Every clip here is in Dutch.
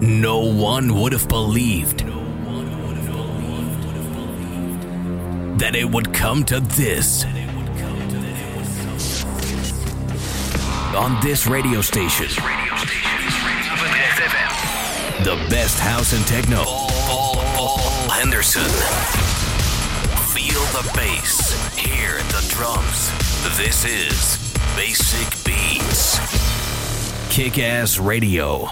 No one would have believed that it would come to this. On this radio station, the best house and techno. Paul Henderson. Feel the bass, hear the drums. This is Basic Beats. Kick Ass Radio.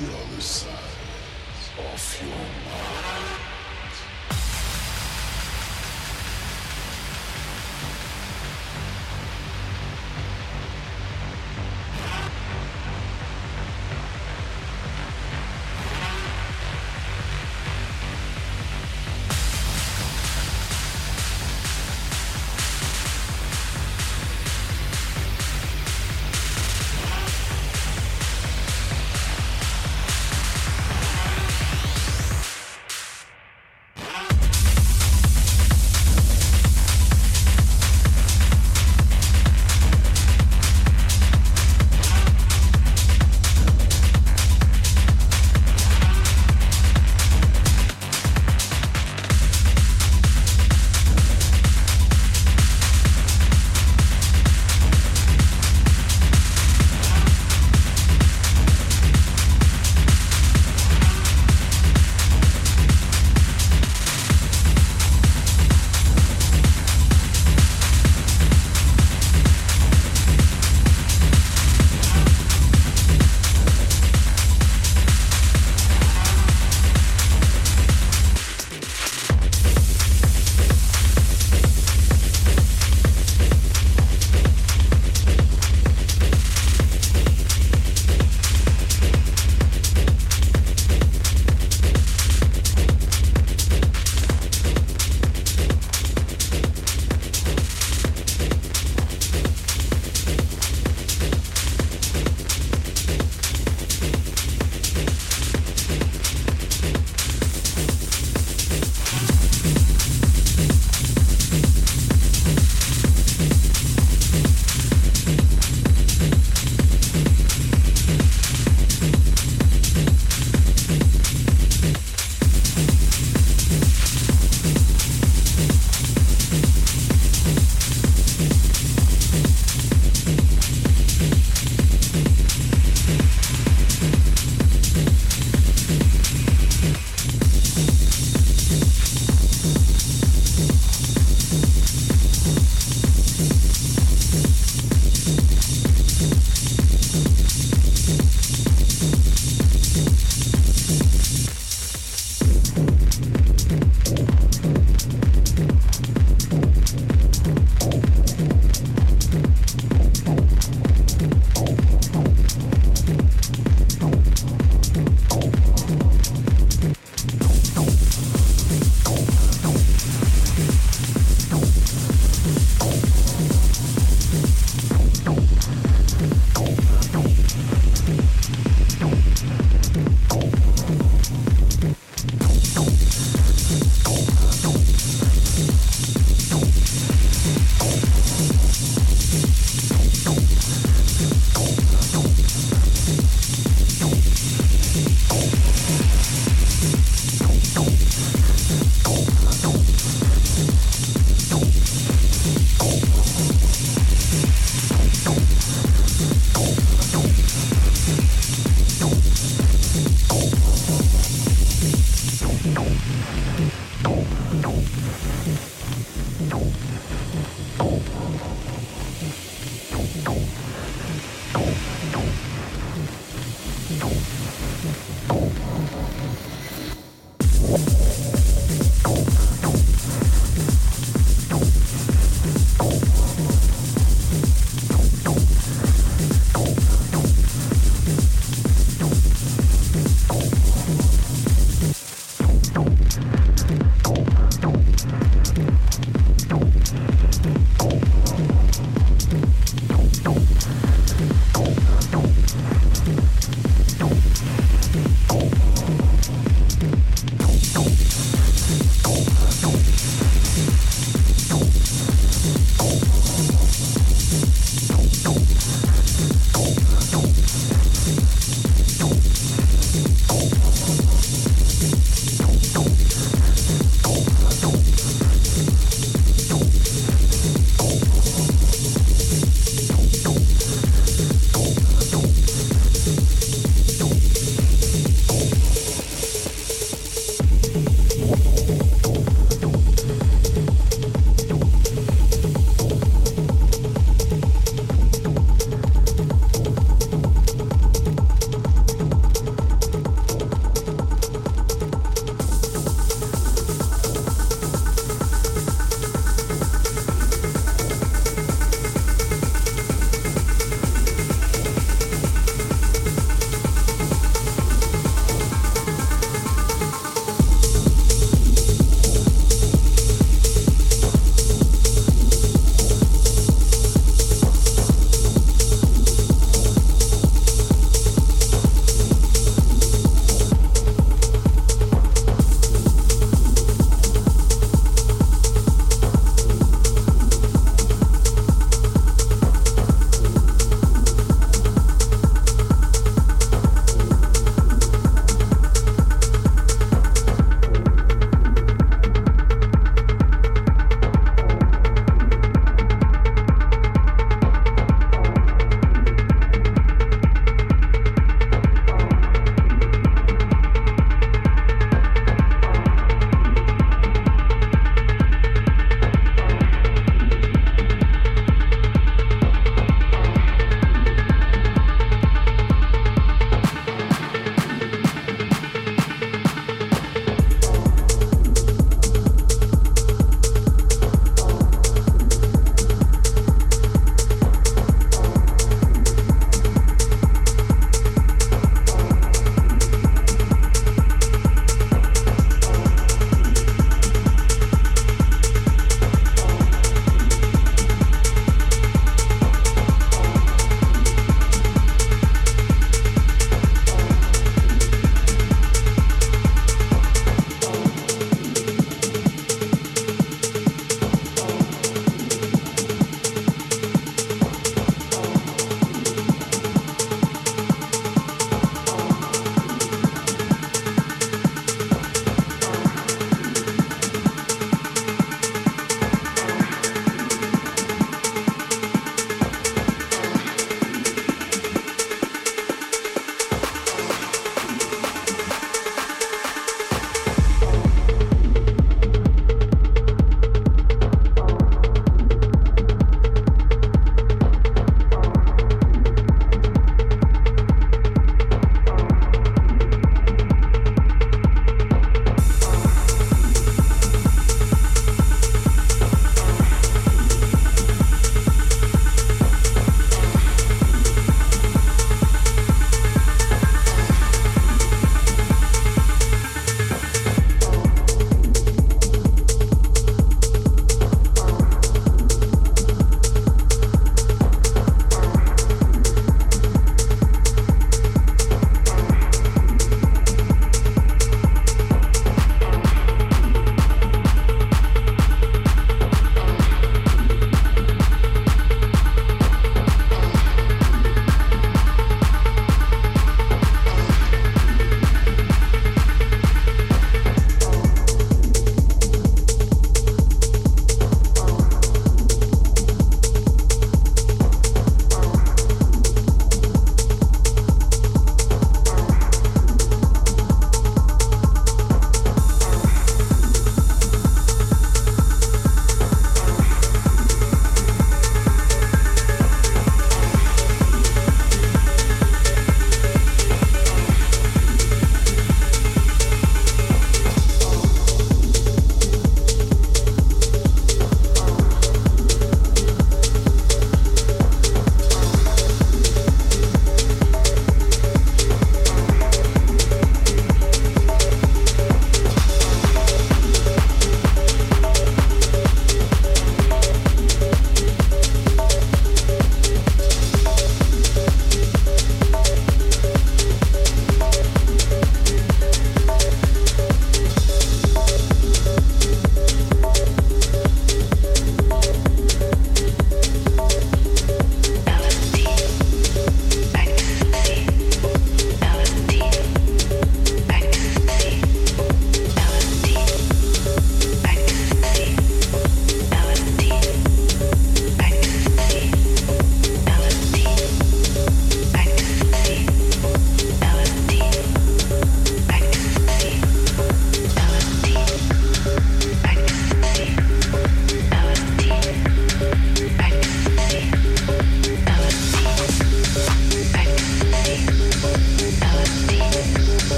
the other side of your mind.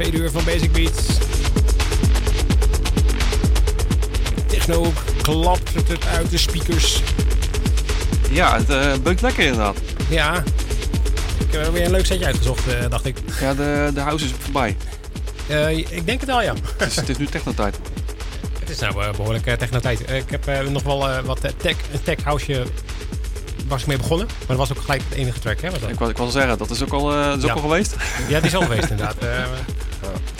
Tweede uur van Basic Beats. Techno klapt het uit de speakers. Ja, het uh, beukt lekker inderdaad. Ja, ik heb weer een leuk setje uitgezocht, uh, dacht ik. Ja, de, de house is voorbij. Uh, ik denk het wel, ja. Het is, het is nu technotijd. het is nou behoorlijk technotijd. ik heb nog wel wat tech, tech houseje was ik mee begonnen. Maar dat was ook gelijk het enige track, hè? Was dat? Ik, ik wil zeggen, dat is ook al, uh, dat is ja. ook al geweest. Ja, die is al geweest inderdaad. Uh,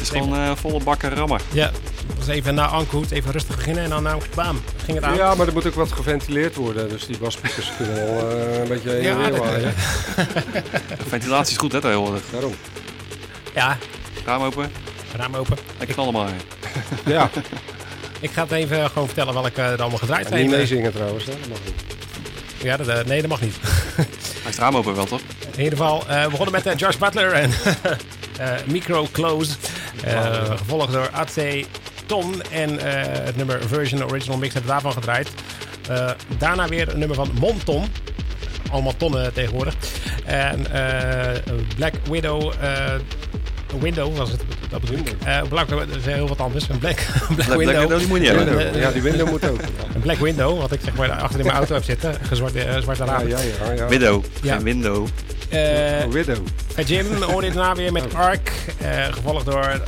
het is gewoon uh, volle bakken rammen. Ja, dus even na Ankerhoed, even rustig beginnen en dan nou, bam, ging het aan. Ja, maar er moet ook wat geventileerd worden. Dus die baspiekers kunnen wel een beetje heen ja, en weer waaien. Ventilatie is goed, hè, tegenwoordig. Daarom. Ja. Raam open. Raam open. Ik knal maar. ja. Ik ga het even gewoon vertellen welke er allemaal gedraaid zijn. Niet meezingen trouwens, hè? Dat mag niet. Ja, dat, uh, nee, dat mag niet. Hij is raam open wel, toch? In ieder geval, uh, we begonnen met uh, Josh Butler en Micro Close. Gevolgd door AC Ton en het nummer Version Original Mix hebben daarvan gedraaid. daarna weer een nummer van Monton. Allemaal tonnen tegenwoordig. En Black Widow... Window was het, dat bedoel ik. Uh, Black, dat is heel wat anders. Een Black, Black, Black Window. Black, die moet je hebben. Ja, die window moet ook. Een Black Window, wat ik zeg maar achter in mijn auto heb zitten. Gezwarte uh, zwarte ramen. Ja, ja, ja, ja. Widow. Ja. Geen window. Uh, Widow. Jim hoorde je daarna weer met Ark. gevolgd door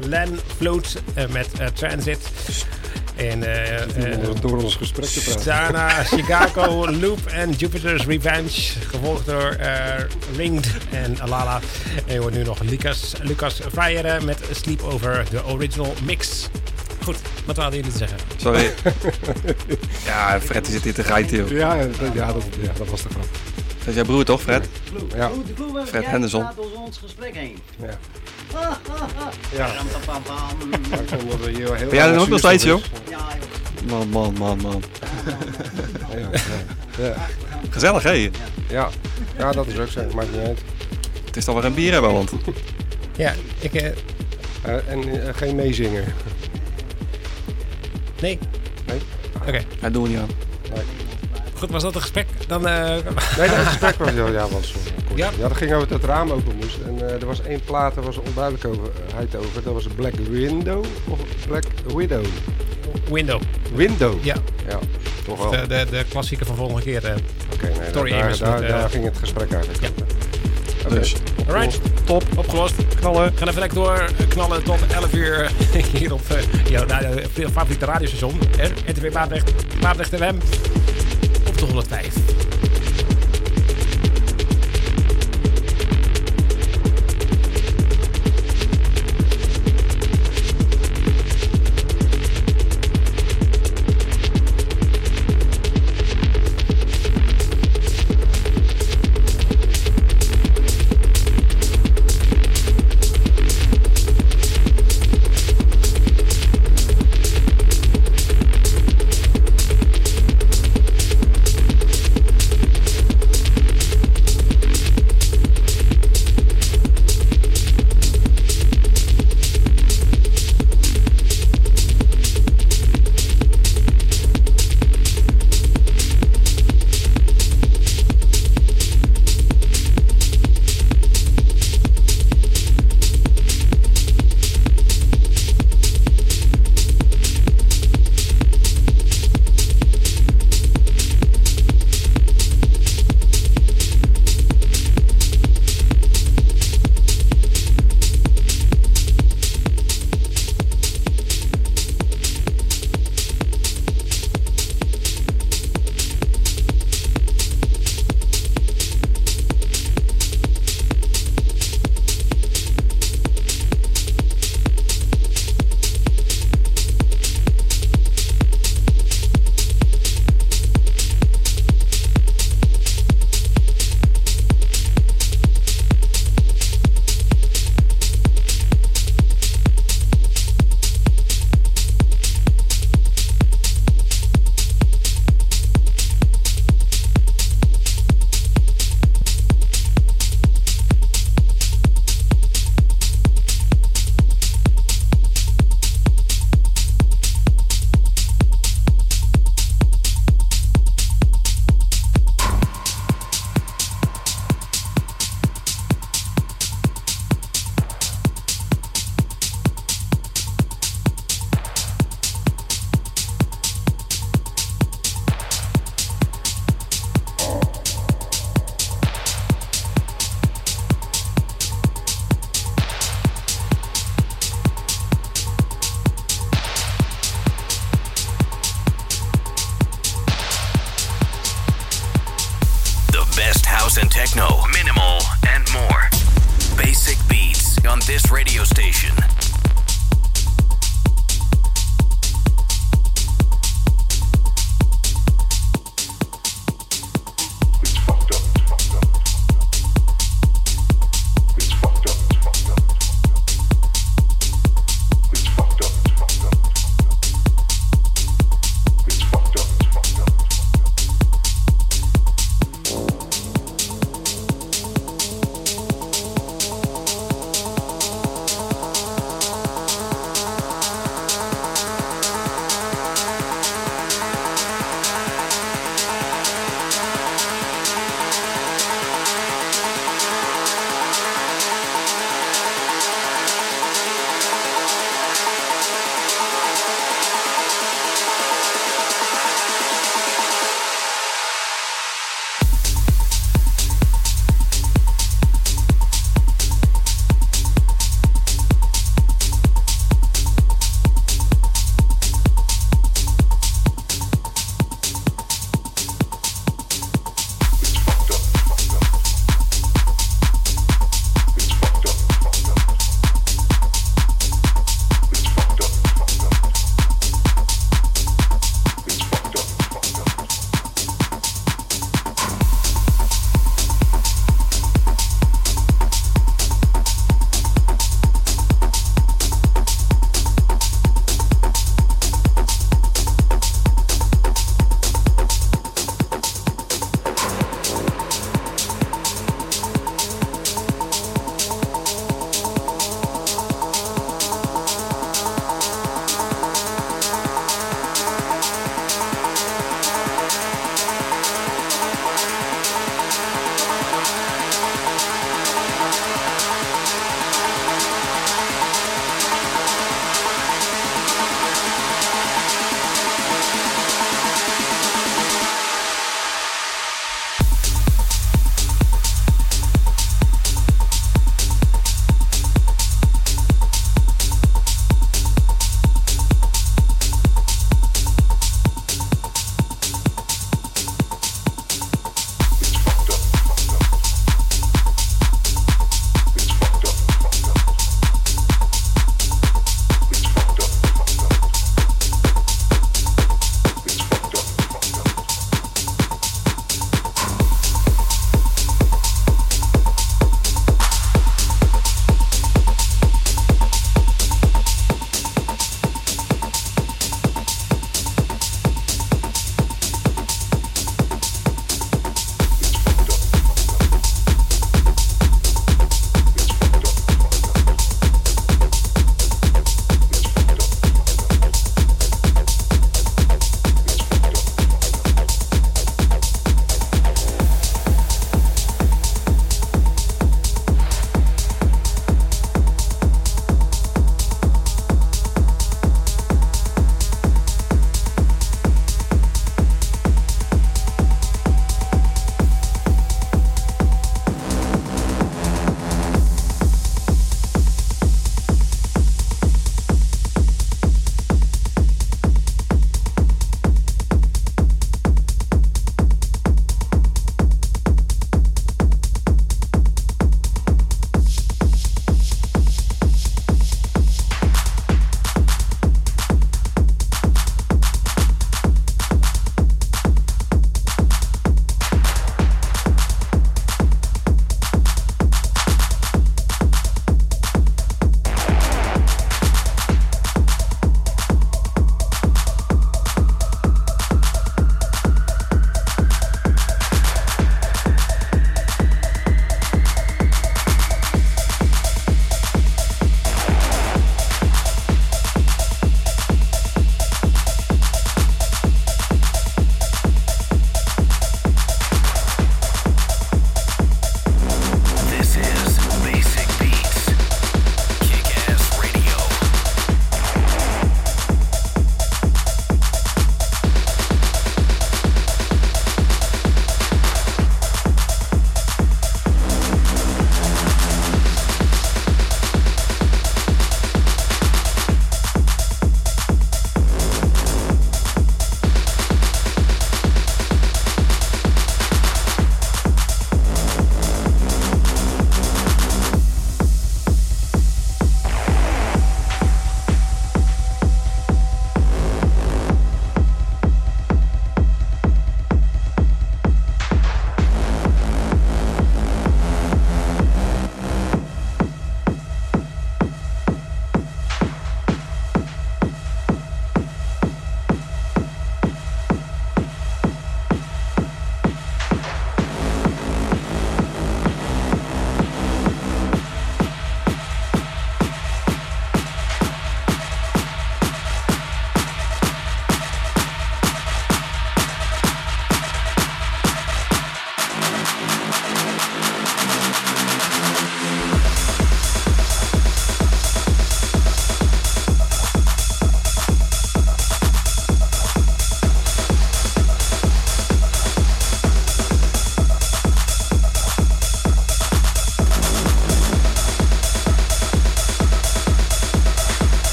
Len Float met Transit. En uh, door ons gesprek te praten. Daarna Chicago Loop en Jupiter's Revenge. Gevolgd door uh, Ringed en Alala. En je hoort nu nog Lucas, Lucas Vrijeren met Sleepover, de original mix. Goed, wat hadden jullie te zeggen? Sorry. ja, Fred die zit hier te geiten, joh. Ja, ja, dat, ja, dat was de grap. Dat is jouw broer toch, Fred? Ja. Fred Henderson. gaat door ons gesprek heen. Ja. Ja. Ben jij er ook nog steeds, joh? Ja, Man, man, man, man. Ja, ja. ja. Gezellig, hé? Ja. ja, dat is ook zo. Maakt niet uit. Het is dan weer een bier hebben, want... Ja, ik... Uh... Uh, en uh, geen meezinger. Nee. Nee? Oké. Okay. Dat doen we niet aan. Nee. Goed, was dat een gesprek? Dan, nee, dat gesprek was, ja, ja, was kort. Ja? ja, dat ging over dat het raam open moest. En er was één plaat, daar was onduidelijkheid over. Dat was Black Window of Black Widow? Window. Window? Ja. Ja, toch wel. De, de, de klassieke van volgende keer. Oké, okay, nee, Story daar, Amos daar, met, daar ging het gesprek eigenlijk ja. Okay. Dus, Alright, top, opgelost. Knallen. Gaan even lekker door. Knallen tot 11 uur hier op uh, jouw uh, favoriete radiostation. RTV Maandrecht, Maandrecht FM. Op de 105. And techno, minimal, and more. Basic beats on this radio station.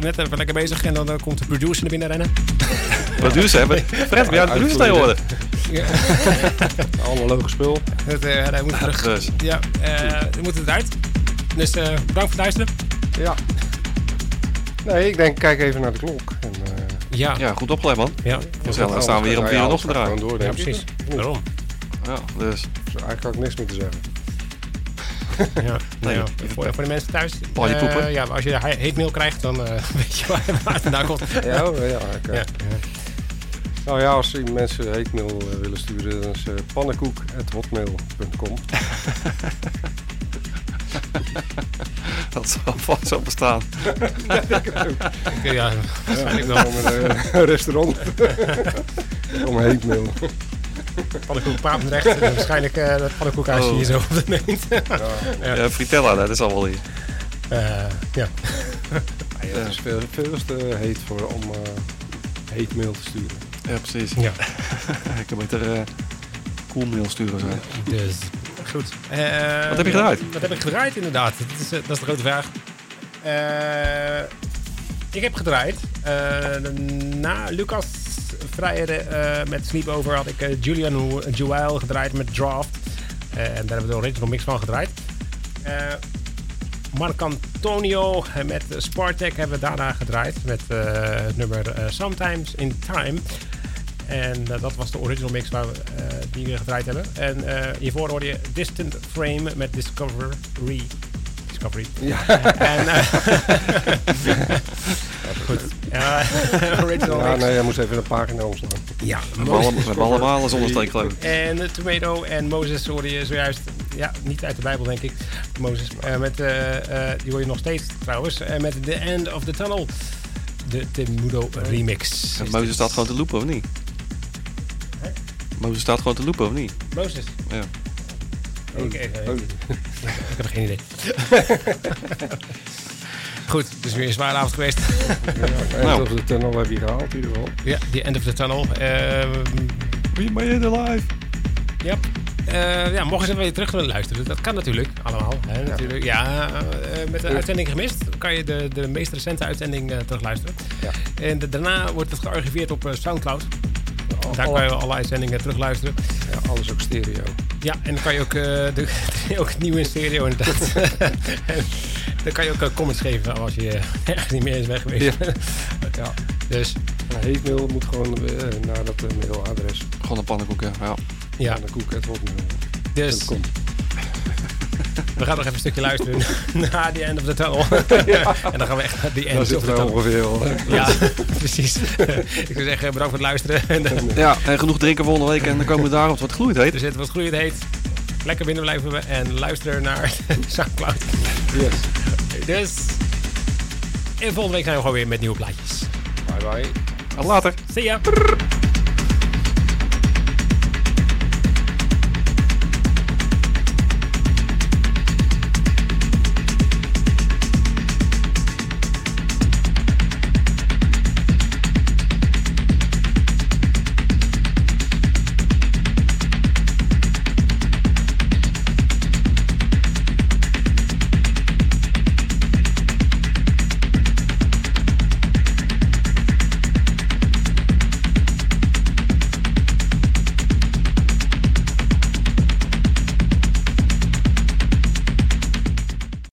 Waren, net even lekker bezig en dan komt de producer naar binnen rennen. Producer, hè? Fred, ben jij de producer tegenwoordig? Analoge spul. Het, eh, hij moet terug. Dus, Ja, eh we moeten eruit. Dus eh, bedankt voor het luisteren. Ja. Nee, ik denk, kijk even naar de klok. En, eh, Ja, ja. ja, goed opgelet, man. ja. Gezellig, dan staan we hier om ja, vier uur nog te het draaien. ik. precies. Daarom. Ja, dus Dus eigenlijk had ik niks meer te zeggen. Ja, nou ja, even voor, voor de mensen thuis. Eh, poepen. ja, als je he- heet mail krijgt, dan eh, weet je waar, waar het vandaan komt. Ja, ja. Nou ja, als mensen heetmail eh, willen sturen, dan is uh, pannenkoek.hotmail.com. dat zal vast wel bestaan. Ja, ja, waarschijnlijk wel. Om een restaurant. Om heetmail. Pannenkoek Papendrecht. en waarschijnlijk eh dat pannenkoekhuis Oh. hier zo op de meent. Ja, ja Fritella, dat is al wel hier. Eh, ja. Ja, het is veel, veel te heet voor om eh heetmail te sturen. Ja, precies. ja, Ik kan beter eh cool mail sturen zo. dus goed. Eh, Wat heb je gedraaid? Wat heb ik gedraaid inderdaad? Dat is, dat is de grote vraag. Eh, ik heb gedraaid. eh, na Lucas Vrijer eh met Sleepover had ik eh, Julian Joel gedraaid met Draft. Eh, en daar hebben we de original mix van gedraaid. Marc Antonio met Spartek hebben we daarna gedraaid. Met het nummer Sometimes in Time. En dat was de original mix waar we, die we gedraaid hebben. En hiervoor hoorde je Distant Frame met Discovery. Discovery. Ja. En, eh, goed. Ja, original Ja, nee, jij moest even een pagina omslaan. Ja, We hebben allemaal- een zonnesteek geloof ik. en uh, Tomato en Moses hoorde je zojuist. Ja, niet uit de Bijbel, denk ik. Moses. Eh, met, eh, eh, die hoor je nog steeds trouwens. En met The End of the Tunnel. De Temudo remix. En Mozes staat gewoon te lopen, of niet? Mozes staat gewoon te lopen, of niet? Moses. Ja. Ik, ik, ik, Oh. ik heb geen idee. Goed, het is weer een zware avond geweest. En Nou. of de tunnel heb je gehaald in ieder geval. ja, The End of the Tunnel. Ehm We made it alive. Ja. Eh, ja, mogen ze weer terug willen luisteren. Dat kan natuurlijk, allemaal. Hè, natuurlijk. Ja, eh, met de uitzending gemist kan je de, de meest recente uitzending eh terugluisteren. Ja. En de- daarna wordt het gearchiveerd op eh, Soundcloud. Daar Alle- kan je alle uitzendingen terugluisteren. Ja, alles ook stereo. Ja, en dan kan je ook, eh, de, ook het nieuwe in stereo inderdaad. en dan kan je ook eh, comments geven als je ergens niet meer is weg geweest. Ja. Dus Een heetmail moet gewoon eh, naar dat eh, mailadres. Gewoon een pannenkoek, ja. ja. ja, Pannenkoek.hotmail.com. dus we gaan nog even een stukje luisteren naar The End of the Tunnel. en dan gaan we echt naar The End of the zitten we Tunnel. ongeveer wel. Ja, precies. ik zou zeggen, bedankt voor het luisteren. En, Ja, en genoeg drinken volgende week en dan komen we daar op wat gloeit heet. er zit wat gloeiend heet. Lekker binnen blijven en luisteren naar Soundcloud. Yes. Dus, en volgende week zijn we gewoon weer met nieuwe plaatjes. Bye bye. Tot later. See ya!